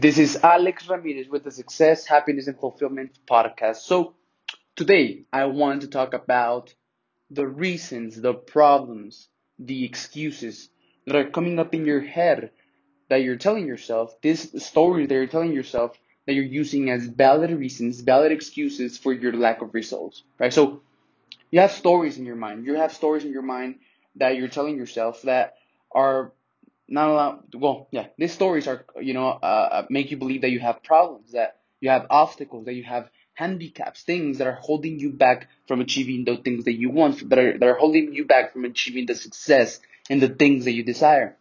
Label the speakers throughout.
Speaker 1: This is Alex Ramirez with the Success, Happiness, and Fulfillment podcast. So, today I want to talk about the reasons, the problems, the excuses that are coming up in your head that you're telling yourself, this story that you're telling yourself that you're using as valid reasons, valid excuses for your lack of results, right? So, you have stories in your mind. You have stories in your mind that you're telling yourself that are not allowed. Well, yeah, these stories are, you know, uh, uh, make you believe that you have problems, that you have obstacles, that you have handicaps, things that are holding you back from achieving the things that you want, that are that are holding you back from achieving the success and the things that you desire.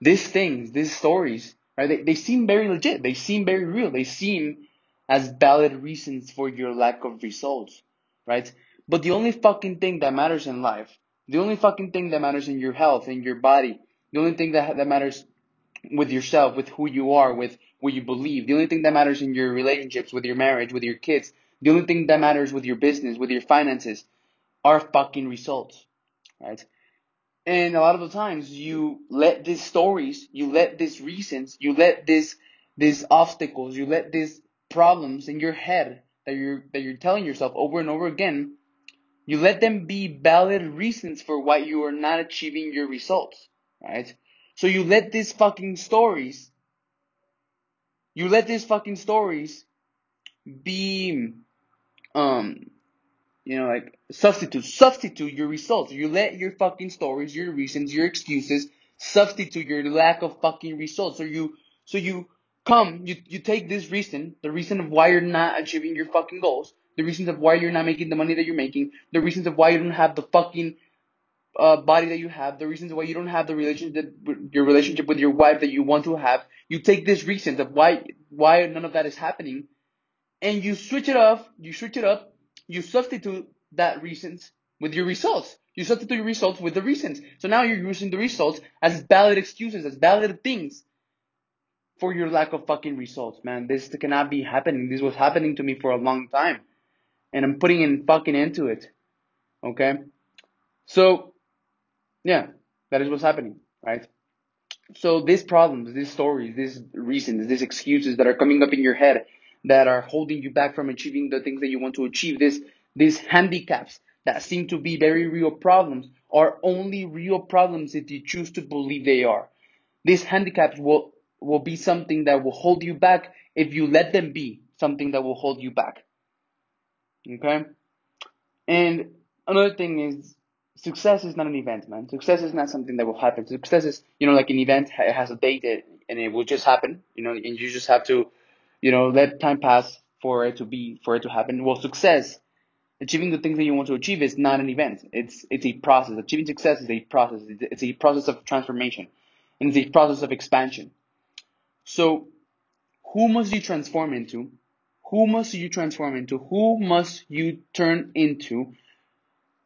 Speaker 1: These things, these stories, right? They, they seem very legit. They seem very real. They seem as valid reasons for your lack of results, right? But the only fucking thing that matters in life, the only fucking thing that matters in your health, in your body, the only thing that, that matters with yourself, with who you are, with what you believe, the only thing that matters in your relationships, with your marriage, with your kids, the only thing that matters with your business, with your finances, are fucking results, right? And a lot of the times you let these stories, you let these reasons, you let these these obstacles, you let these problems in your head that you're that you're telling yourself over and over again you let them be valid reasons for why you are not achieving your results, right? So you let these fucking stories, you let these fucking stories be, um, you know, like substitute, substitute your results. You let your fucking stories, your reasons, your excuses substitute your lack of fucking results. So you, so you come, you, you take this reason, the reason of why you're not achieving your fucking goals, the reasons of why you're not making the money that you're making, the reasons of why you don't have the fucking uh, body that you have, the reasons why you don't have the relationship, your relationship with your wife that you want to have. You take these reasons of why why none of that is happening, and you switch it off. You switch it up. You substitute that reasons with your results. You substitute your results with the reasons. So now you're using the results as valid excuses, as valid things for your lack of fucking results, man. This cannot be happening. This was happening to me for a long time. And I'm putting in fucking into it. Okay? So, yeah, that is what's happening, right? So these problems, these stories, these reasons, these excuses that are coming up in your head that are holding you back from achieving the things that you want to achieve, this, these handicaps that seem to be very real problems are only real problems if you choose to believe they are. These handicaps will will be something that will hold you back if you let them be something that will hold you back. Okay? And another thing is success is not an event, man. Success is not something that will happen. Success is, you know, like an event, it has a date and it will just happen, you know, and you just have to, you know, let time pass for it to be, for it to happen. Well, success, achieving the things that you want to achieve is not an event. It's, it's a process. Achieving success is a process. It's a process of transformation and it's a process of expansion. So, who must you transform into? Who must you transform into? Who must you turn into?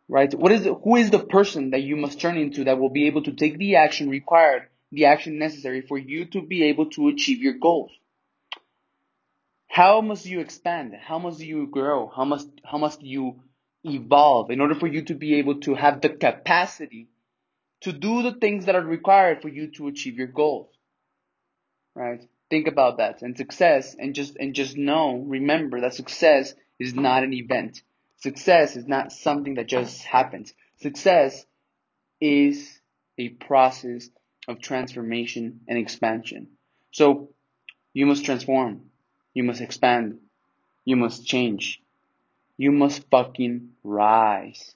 Speaker 1: Right? What is it, who is the person that you must turn into that will be able to take the action required, the action necessary for you to be able to achieve your goals? How must you expand? How must you grow? How must how must you evolve in order for you to be able to have the capacity to do the things that are required for you to achieve your goals? Right? Think about that. And success, and just and just know, remember that success is not an event. Success is not something that just happens. Success is a process of transformation and expansion. So you must transform. You must expand. You must change. You must fucking rise.